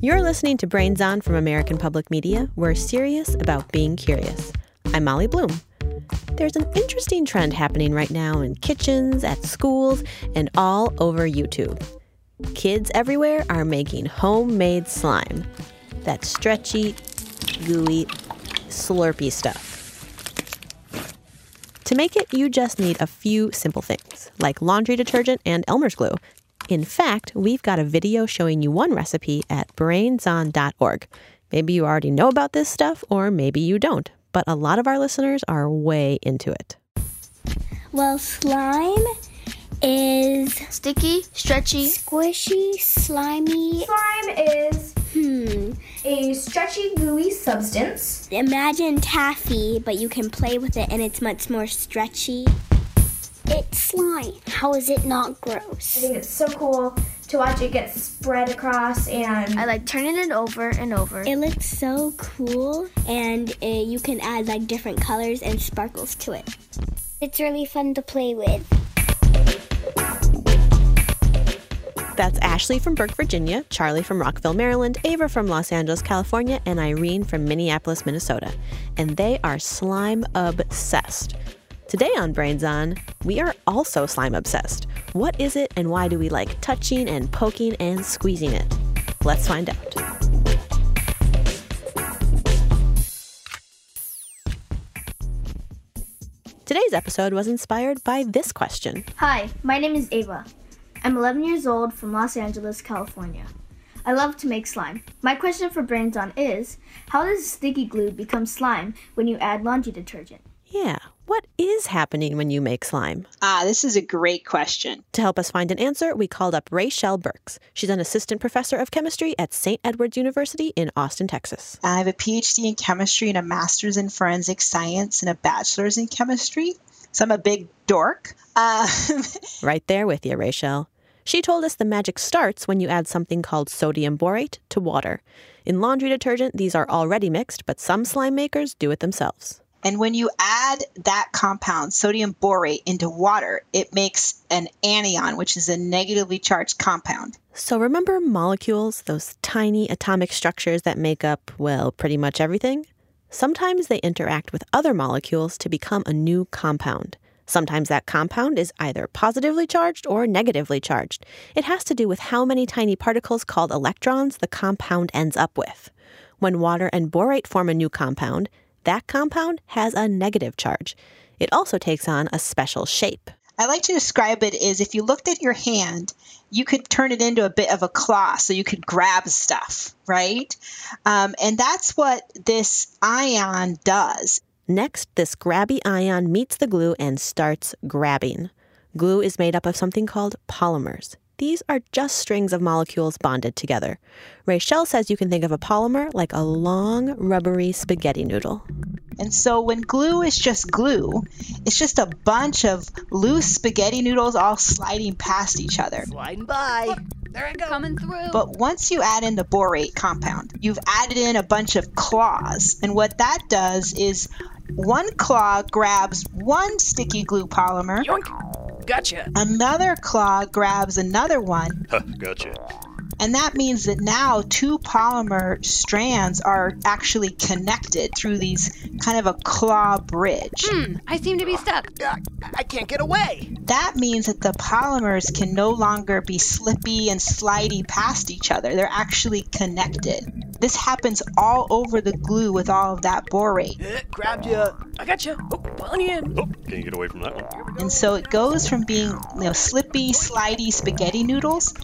You're listening to Brains On from American Public Media. We're serious about being curious. I'm Molly Bloom. There's an interesting trend happening right now in kitchens, at schools, and all over YouTube. Kids everywhere are making homemade slime. That stretchy, gooey, slurpy stuff. To make it, you just need a few simple things, like laundry detergent and Elmer's glue. In fact, we've got a video showing you one recipe at brainson.org. Maybe you already know about this stuff, or maybe you don't, but a lot of our listeners are way into it. Well, slime is Sticky, stretchy. squishy, slimy. Slime is Hmm. a stretchy, gooey substance. Imagine taffy, but you can play with it and it's much more stretchy. It's slime. How is it not gross? I think it's so cool to watch it get spread across and I like turning it over and over. It looks so cool, and uh, you can add like different colors and sparkles to it. It's really fun to play with. That's Ashley from Burke, Virginia, Charlie from Rockville, Maryland, Ava from Los Angeles, California, and Irene from Minneapolis, Minnesota. And they are slime obsessed. Today on Brains On, we are also slime obsessed. What is it and why do we like touching and poking and squeezing it? Let's find out. Today's episode was inspired by this question. Hi, my name is Ava. I'm 11 years old from Los Angeles, California. I love to make slime. My question for Brains On is How does sticky glue become slime when you add laundry detergent? Yeah, what is happening when you make slime? Ah, this is a great question. To help us find an answer, we called up Rachel Burks. She's an assistant professor of chemistry at St. Edward's University in Austin, Texas. I have a PhD in chemistry and a master's in forensic science and a bachelor's in chemistry. So I'm a big dork. Uh, Right there with you, Rachel. She told us the magic starts when you add something called sodium borate to water. In laundry detergent, these are already mixed, but some slime makers do it themselves. And when you add that compound, sodium borate, into water, it makes an anion, which is a negatively charged compound. So remember molecules, those tiny atomic structures that make up, well, pretty much everything? Sometimes they interact with other molecules to become a new compound. Sometimes that compound is either positively charged or negatively charged. It has to do with how many tiny particles called electrons the compound ends up with. When water and borate form a new compound, that compound has a negative charge. It also takes on a special shape. I like to describe it as if you looked at your hand, you could turn it into a bit of a claw so you could grab stuff, right? Um, and that's what this ion does. Next, this grabby ion meets the glue and starts grabbing. Glue is made up of something called polymers. These are just strings of molecules bonded together. Rachel says you can think of a polymer like a long, rubbery spaghetti noodle. And so when glue is just glue, it's just a bunch of loose spaghetti noodles all sliding past each other. Sliding by. There I go. Coming through. But once you add in the borate compound, you've added in a bunch of claws. And what that does is one claw grabs one sticky glue polymer, Yoink. Gotcha. another claw grabs another one, gotcha. and that means that now two polymer strands are actually connected through these kind of a claw bridge. Hmm. I seem to be stuck. Uh, I can't get away. That means that the polymers can no longer be slippy and slidey past each other. They're actually connected. This happens all over the glue with all of that borate. Uh, grabbed you. I got you. Oh, pulling you in. Oh, can you get away from that one? And so it goes from being, you know, slippy, slidey spaghetti noodles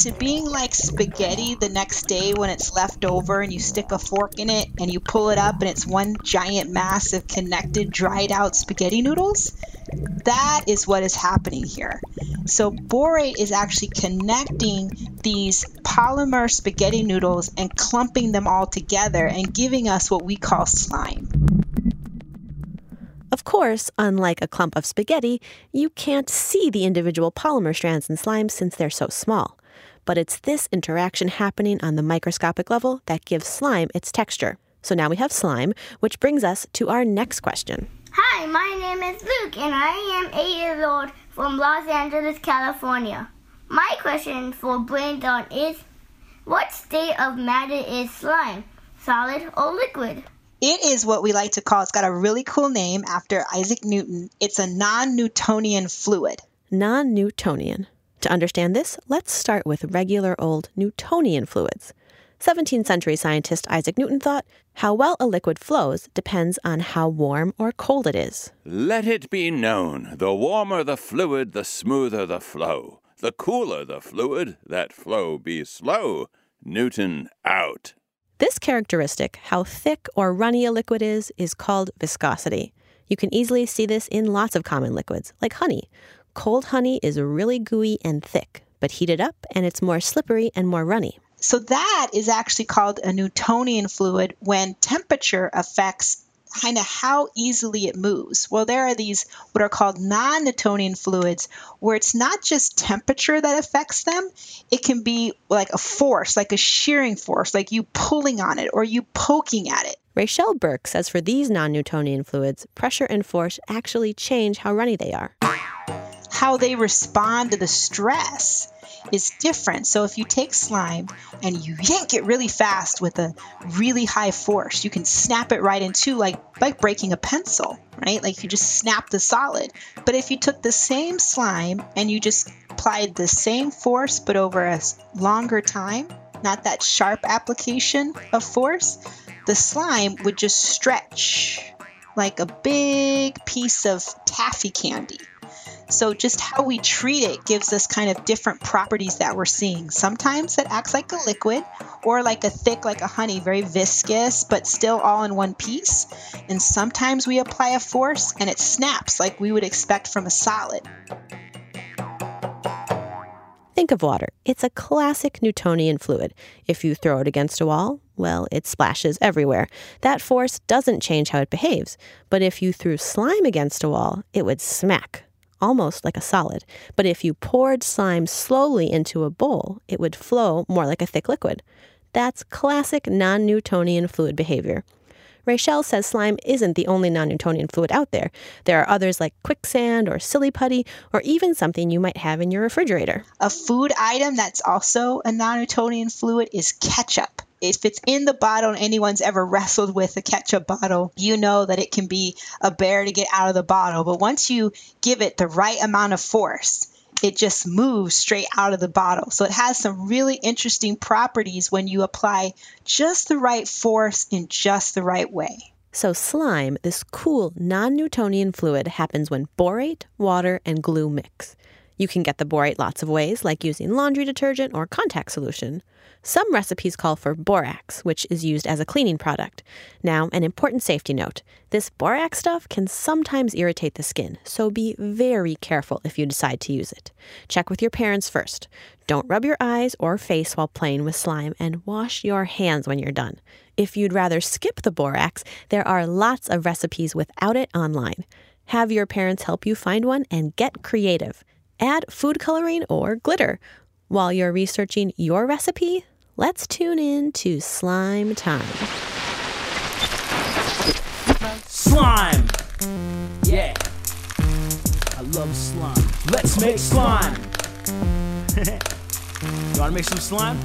to being like spaghetti the next day when it's left over and you stick a fork in it and you pull it up and it's one giant mass of connected, dried out spaghetti noodles. That is what is happening here. So borate is actually connecting these polymer spaghetti noodles and clumping them all together and giving us what we call slime. Of course, unlike a clump of spaghetti, you can't see the individual polymer strands in slime since they're so small. But it's this interaction happening on the microscopic level that gives slime its texture. So now we have slime, which brings us to our next question. Hi, my name is Luke, and I am eight years old from Los Angeles, California. My question for Brains On is what state of matter is slime? Solid or liquid? It is what we like to call, it's got a really cool name after Isaac Newton. It's a non Newtonian fluid. Non Newtonian. To understand this, let's start with regular old Newtonian fluids. 17th century scientist Isaac Newton thought how well a liquid flows depends on how warm or cold it is. Let it be known the warmer the fluid, the smoother the flow. The cooler the fluid, that flow be slow. Newton out. This characteristic, how thick or runny a liquid is, is called viscosity. You can easily see this in lots of common liquids, like honey. Cold honey is really gooey and thick, but heat it up and it's more slippery and more runny. So that is actually called a Newtonian fluid when temperature affects kind of how easily it moves. Well, there are these what are called non Newtonian fluids where it's not just temperature that affects them, it can be like a force, like a shearing force, like you pulling on it or you poking at it. Rachel Burks says for these non Newtonian fluids, pressure and force actually change how runny they are. How they respond to the stress is different. So if you take slime and you yank it really fast with a really high force, you can snap it right in two like like breaking a pencil, right? Like you just snap the solid. But if you took the same slime and you just applied the same force but over a longer time, not that sharp application of force, the slime would just stretch like a big piece of taffy candy. So, just how we treat it gives us kind of different properties that we're seeing. Sometimes it acts like a liquid or like a thick, like a honey, very viscous, but still all in one piece. And sometimes we apply a force and it snaps like we would expect from a solid. Think of water. It's a classic Newtonian fluid. If you throw it against a wall, well, it splashes everywhere. That force doesn't change how it behaves. But if you threw slime against a wall, it would smack almost like a solid. But if you poured slime slowly into a bowl, it would flow more like a thick liquid. That's classic non Newtonian fluid behavior. Rachel says slime isn't the only non Newtonian fluid out there. There are others like quicksand or silly putty, or even something you might have in your refrigerator. A food item that's also a non Newtonian fluid is ketchup if it's in the bottle and anyone's ever wrestled with a ketchup bottle, you know that it can be a bear to get out of the bottle. But once you give it the right amount of force, it just moves straight out of the bottle. So it has some really interesting properties when you apply just the right force in just the right way. So, slime, this cool non Newtonian fluid, happens when borate, water, and glue mix. You can get the borate lots of ways, like using laundry detergent or contact solution. Some recipes call for borax, which is used as a cleaning product. Now, an important safety note this borax stuff can sometimes irritate the skin, so be very careful if you decide to use it. Check with your parents first. Don't rub your eyes or face while playing with slime, and wash your hands when you're done. If you'd rather skip the borax, there are lots of recipes without it online. Have your parents help you find one and get creative. Add food coloring or glitter. While you're researching your recipe, let's tune in to slime time. Slime! Yeah. I love slime. Let's make slime! you wanna make some slime?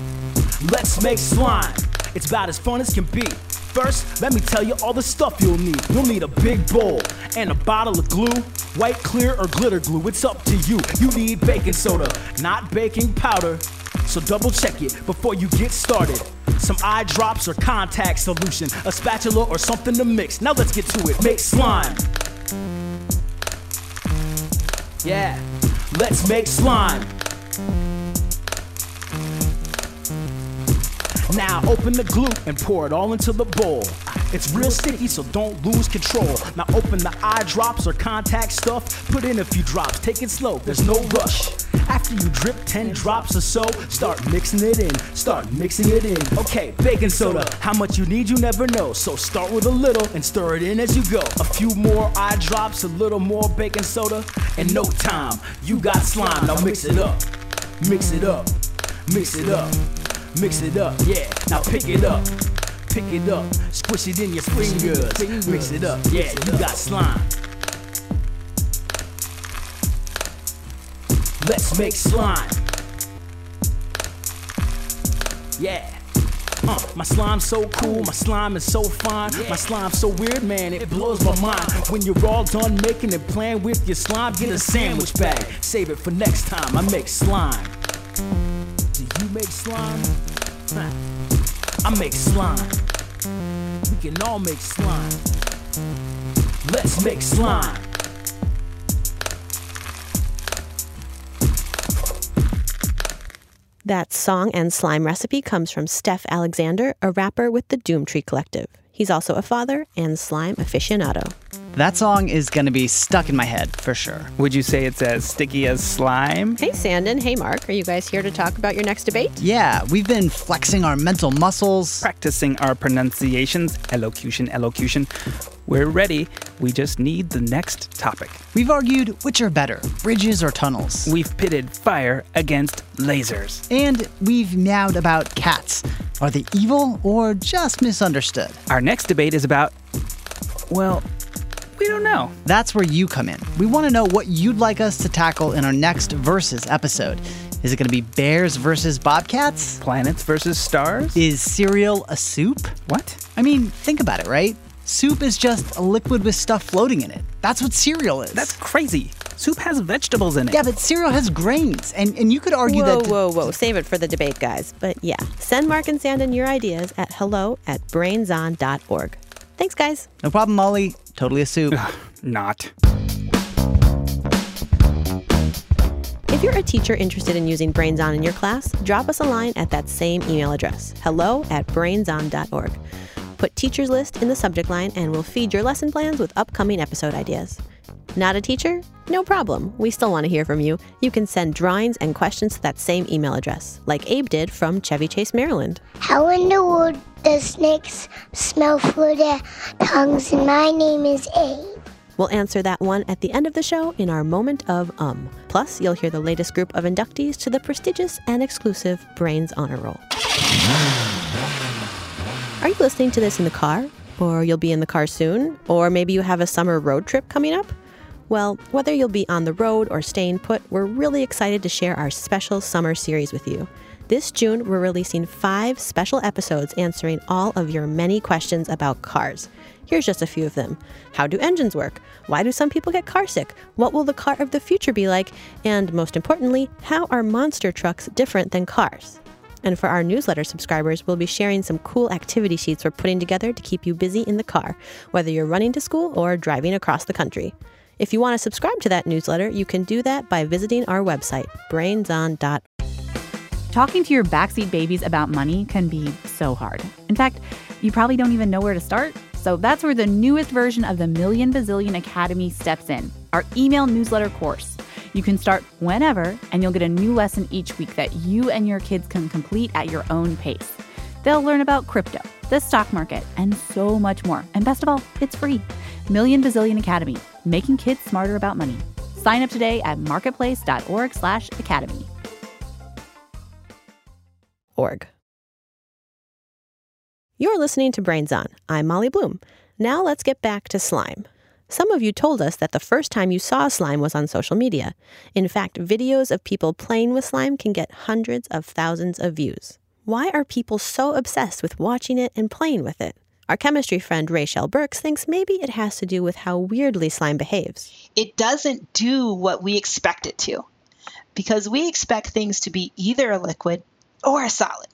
Let's make slime! It's about as fun as can be. First, let me tell you all the stuff you'll need. You'll need a big bowl and a bottle of glue, white, clear, or glitter glue. It's up to you. You need baking soda, not baking powder. So double check it before you get started. Some eye drops or contact solution, a spatula or something to mix. Now let's get to it. Make slime. Yeah, let's make slime. Now open the glue and pour it all into the bowl. It's real sticky, so don't lose control. Now open the eye drops or contact stuff. Put in a few drops, take it slow, there's no rush. After you drip 10 drops or so, start mixing it in. Start mixing it in. Okay, baking soda. How much you need, you never know. So start with a little and stir it in as you go. A few more eye drops, a little more baking soda. In no time, you got slime. Now mix it up. Mix it up. Mix it up. Mix it up, yeah. Now pick it up. Pick it up. Squish it in your fingers. Mix it up, yeah. You got slime. Let's make slime. Yeah. Uh, my slime's so cool, my slime is so fine. My slime's so weird, man, it blows my mind. When you're all done making and playing with your slime, get a sandwich bag. Save it for next time. I make slime. Do you make slime? Huh. I make slime. We can all make slime. Let's make slime. That song and slime recipe comes from Stef Alexander, a rapper with the Doomtree Collective. He's also a father and slime aficionado. That song is going to be stuck in my head for sure. Would you say it's as sticky as slime? Hey, Sandon. Hey, Mark. Are you guys here to talk about your next debate? Yeah, we've been flexing our mental muscles, practicing our pronunciations, elocution, elocution. We're ready. We just need the next topic. We've argued which are better, bridges or tunnels. We've pitted fire against lasers. And we've meowed about cats. Are they evil or just misunderstood? Our next debate is about, well, we don't know. That's where you come in. We want to know what you'd like us to tackle in our next Versus episode. Is it going to be bears versus bobcats? Planets versus stars? Is cereal a soup? What? I mean, think about it, right? Soup is just a liquid with stuff floating in it. That's what cereal is. That's crazy. Soup has vegetables in it. Yeah, but cereal has grains. And, and you could argue whoa, that. Whoa, whoa, whoa. Save it for the debate, guys. But yeah, send Mark and Sandon your ideas at hello at brainson.org. Thanks, guys. No problem, Molly. Totally a soup. Not. If you're a teacher interested in using Brains On in your class, drop us a line at that same email address, hello at brainson.org. Put teacher's list in the subject line and we'll feed your lesson plans with upcoming episode ideas. Not a teacher? No problem. We still want to hear from you. You can send drawings and questions to that same email address, like Abe did from Chevy Chase, Maryland. How in the world does snakes smell through their tongues? And my name is Abe. We'll answer that one at the end of the show in our moment of um. Plus, you'll hear the latest group of inductees to the prestigious and exclusive Brains Honor Roll. Are you listening to this in the car? Or you'll be in the car soon? Or maybe you have a summer road trip coming up? Well, whether you'll be on the road or staying put, we're really excited to share our special summer series with you. This June, we're releasing five special episodes answering all of your many questions about cars. Here's just a few of them. How do engines work? Why do some people get carsick? What will the car of the future be like? And most importantly, how are monster trucks different than cars? And for our newsletter subscribers, we'll be sharing some cool activity sheets we're putting together to keep you busy in the car, whether you're running to school or driving across the country. If you want to subscribe to that newsletter, you can do that by visiting our website, brainson.org. Talking to your backseat babies about money can be so hard. In fact, you probably don't even know where to start. So that's where the newest version of the Million Bazillion Academy steps in our email newsletter course. You can start whenever, and you'll get a new lesson each week that you and your kids can complete at your own pace. They'll learn about crypto, the stock market, and so much more. And best of all, it's free. Million Bazillion Academy, making kids smarter about money. Sign up today at marketplace.org/academy. Org. You're listening to Brains On. I'm Molly Bloom. Now let's get back to slime. Some of you told us that the first time you saw slime was on social media. In fact, videos of people playing with slime can get hundreds of thousands of views. Why are people so obsessed with watching it and playing with it? Our chemistry friend Rachel Burks thinks maybe it has to do with how weirdly slime behaves. It doesn't do what we expect it to because we expect things to be either a liquid or a solid.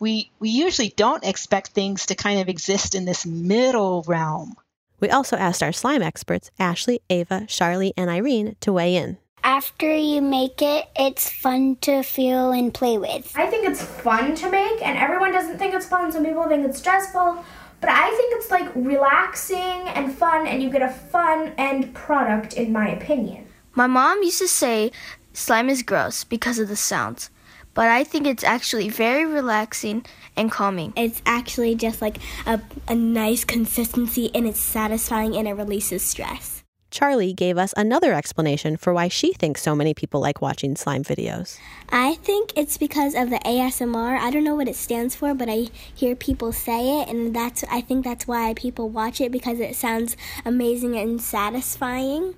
We, we usually don't expect things to kind of exist in this middle realm. We also asked our slime experts, Ashley, Ava, Charlie, and Irene, to weigh in. After you make it, it's fun to feel and play with. I think it's fun to make, and everyone doesn't think it's fun. Some people think it's stressful, but I think it's like relaxing and fun, and you get a fun end product, in my opinion. My mom used to say slime is gross because of the sounds, but I think it's actually very relaxing and calming. It's actually just like a, a nice consistency, and it's satisfying, and it releases stress. Charlie gave us another explanation for why she thinks so many people like watching slime videos. I think it's because of the ASMR. I don't know what it stands for, but I hear people say it and that's I think that's why people watch it because it sounds amazing and satisfying.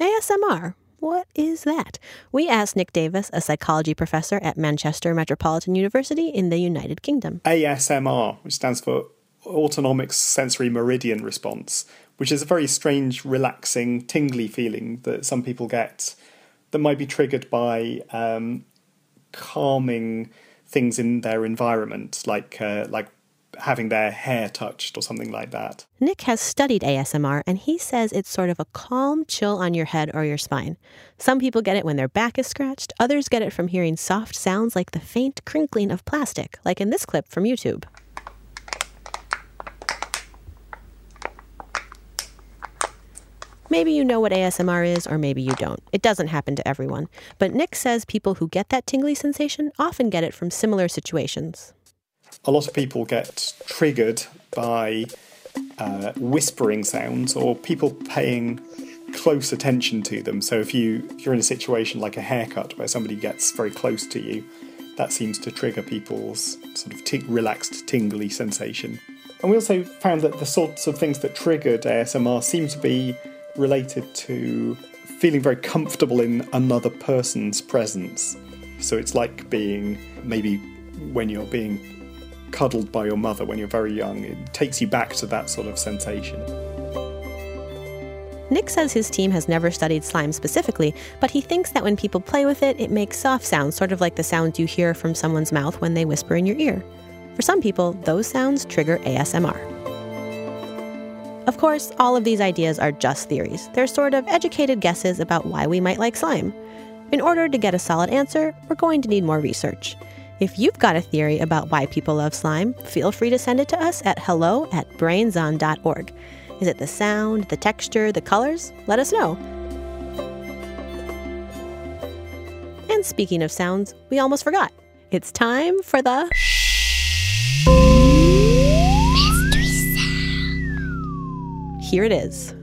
ASMR. What is that? We asked Nick Davis, a psychology professor at Manchester Metropolitan University in the United Kingdom. ASMR, which stands for Autonomic Sensory Meridian Response, which is a very strange, relaxing, tingly feeling that some people get that might be triggered by um, calming things in their environment, like uh, like having their hair touched or something like that. Nick has studied ASMR and he says it's sort of a calm chill on your head or your spine. Some people get it when their back is scratched, others get it from hearing soft sounds like the faint crinkling of plastic, like in this clip from YouTube. Maybe you know what ASMR is, or maybe you don't. It doesn't happen to everyone. But Nick says people who get that tingly sensation often get it from similar situations a lot of people get triggered by uh, whispering sounds or people paying close attention to them. So if you if you're in a situation like a haircut where somebody gets very close to you, that seems to trigger people's sort of t- relaxed, tingly sensation. And we also found that the sorts of things that triggered ASMR seem to be related to feeling very comfortable in another person's presence. So it's like being maybe when you're being cuddled by your mother when you're very young. It takes you back to that sort of sensation. Nick says his team has never studied slime specifically, but he thinks that when people play with it, it makes soft sounds, sort of like the sounds you hear from someone's mouth when they whisper in your ear. For some people, those sounds trigger ASMR. Of course, all of these ideas are just theories. They're sort of educated guesses about why we might like slime. In order to get a solid answer, we're going to need more research. If you've got a theory about why people love slime, feel free to send it to us at hello at brainson.org. Is it the sound, the texture, the colors? Let us know. And speaking of sounds, we almost forgot. It's time for the mystery Here it is.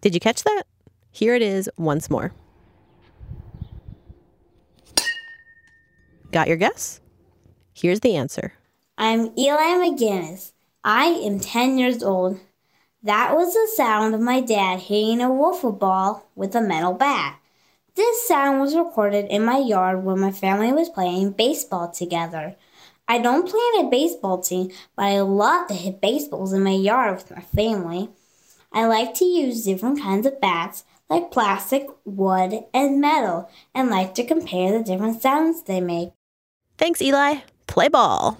Did you catch that? Here it is once more. Got your guess? Here's the answer. I'm Eli McGinnis. I am 10 years old. That was the sound of my dad hitting a wiffle ball with a metal bat. This sound was recorded in my yard when my family was playing baseball together. I don't play in a baseball team, but I love to hit baseballs in my yard with my family. I like to use different kinds of bats like plastic, wood, and metal, and like to compare the different sounds they make. Thanks, Eli. Play ball.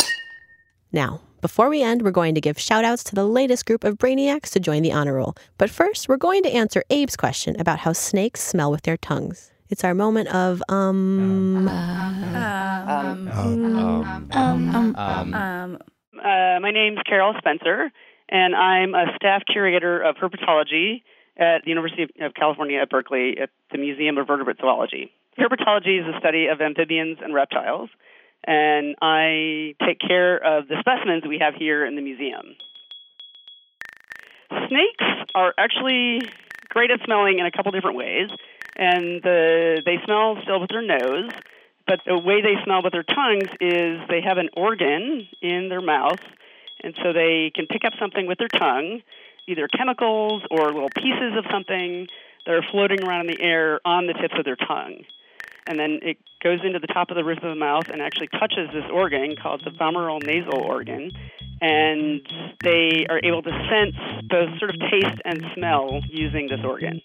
Now, before we end, we're going to give shout outs to the latest group of brainiacs to join the honor roll. But first, we're going to answer Abe's question about how snakes smell with their tongues. It's our moment of, um. Um. Um. Um. Um. Uh, my name's Carol Spencer, and I'm a staff curator of herpetology at the University of California at Berkeley at the Museum of Vertebrate Zoology. Herpetology is the study of amphibians and reptiles and I take care of the specimens we have here in the museum. Snakes are actually great at smelling in a couple different ways, and the, they smell still with their nose, but the way they smell with their tongues is they have an organ in their mouth, and so they can pick up something with their tongue, either chemicals or little pieces of something that are floating around in the air on the tips of their tongue. And then it goes into the top of the roof of the mouth and actually touches this organ called the vomeronasal organ. And they are able to sense both sort of taste and smell using this organ.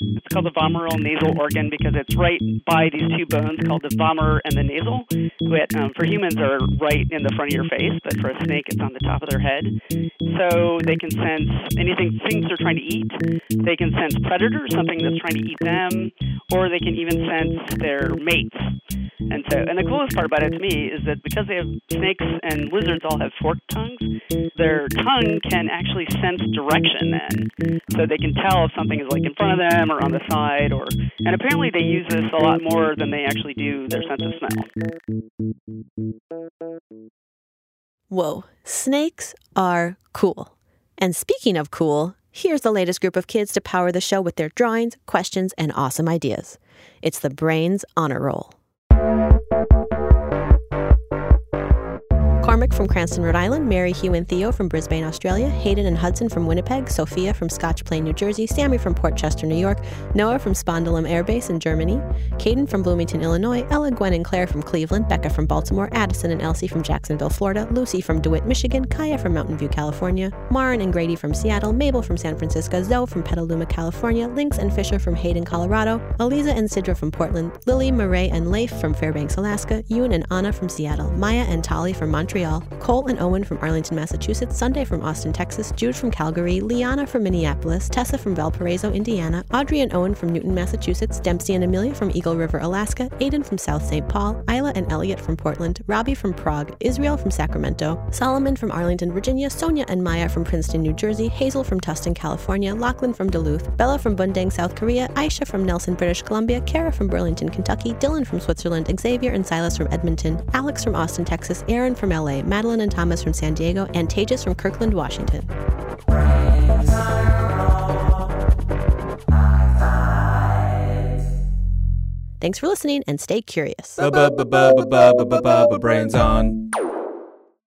It's called the vomeronasal organ because it's right by these two bones called the vomer and the nasal, which um, for humans are right in the front of your face, but for a snake it's on the top of their head. So they can sense anything things they're trying to eat. They can sense predators, something that's trying to eat them, or they can even sense their mates. And so, and the coolest part about it to me is that because they have snakes and lizards all have forked tongues, their tongue can actually sense direction then, so they can tell if something is like in front of them or on the side, or and apparently they use this a lot more than they actually do their sense of smell. Whoa, snakes are cool. And speaking of cool, here's the latest group of kids to power the show with their drawings, questions, and awesome ideas. It's the Brains Honor Roll. Cormac from Cranston, Rhode Island, Mary, Hugh, and Theo from Brisbane, Australia, Hayden and Hudson from Winnipeg, Sophia from Scotch Plain, New Jersey, Sammy from Port Chester, New York, Noah from Spangdahlem Air Base in Germany, Caden from Bloomington, Illinois, Ella, Gwen, and Claire from Cleveland, Becca from Baltimore, Addison and Elsie from Jacksonville, Florida, Lucy from DeWitt, Michigan, Kaya from Mountain View, California, Marin and Grady from Seattle, Mabel from San Francisco, Zoe from Petaluma, California, Lynx and Fisher from Hayden, Colorado, Aliza and Sidra from Portland, Lily, Murray, and Leif from Fairbanks, Alaska, Ewan and Anna from Seattle, Maya and Tali from Montreal, Cole and Owen from Arlington, Massachusetts, Sunday from Austin, Texas, Jude from Calgary, Liana from Minneapolis, Tessa from Valparaiso, Indiana, Audrey and Owen from Newton, Massachusetts, Dempsey and Amelia from Eagle River, Alaska, Aiden from South St. Paul, Isla and Elliot from Portland, Robbie from Prague, Israel from Sacramento, Solomon from Arlington, Virginia, Sonia and Maya from Princeton, New Jersey, Hazel from Tustin, California, Lachlan from Duluth, Bella from Bundang, South Korea, Aisha from Nelson, British Columbia, Kara from Burlington, Kentucky, Dylan from Switzerland, Xavier and Silas from Edmonton, Alex from Austin, Texas, Aaron from LA, Madeline and Thomas from San Diego, and Tejas from Kirkland, Washington. Thanks for listening and stay curious. Brains on.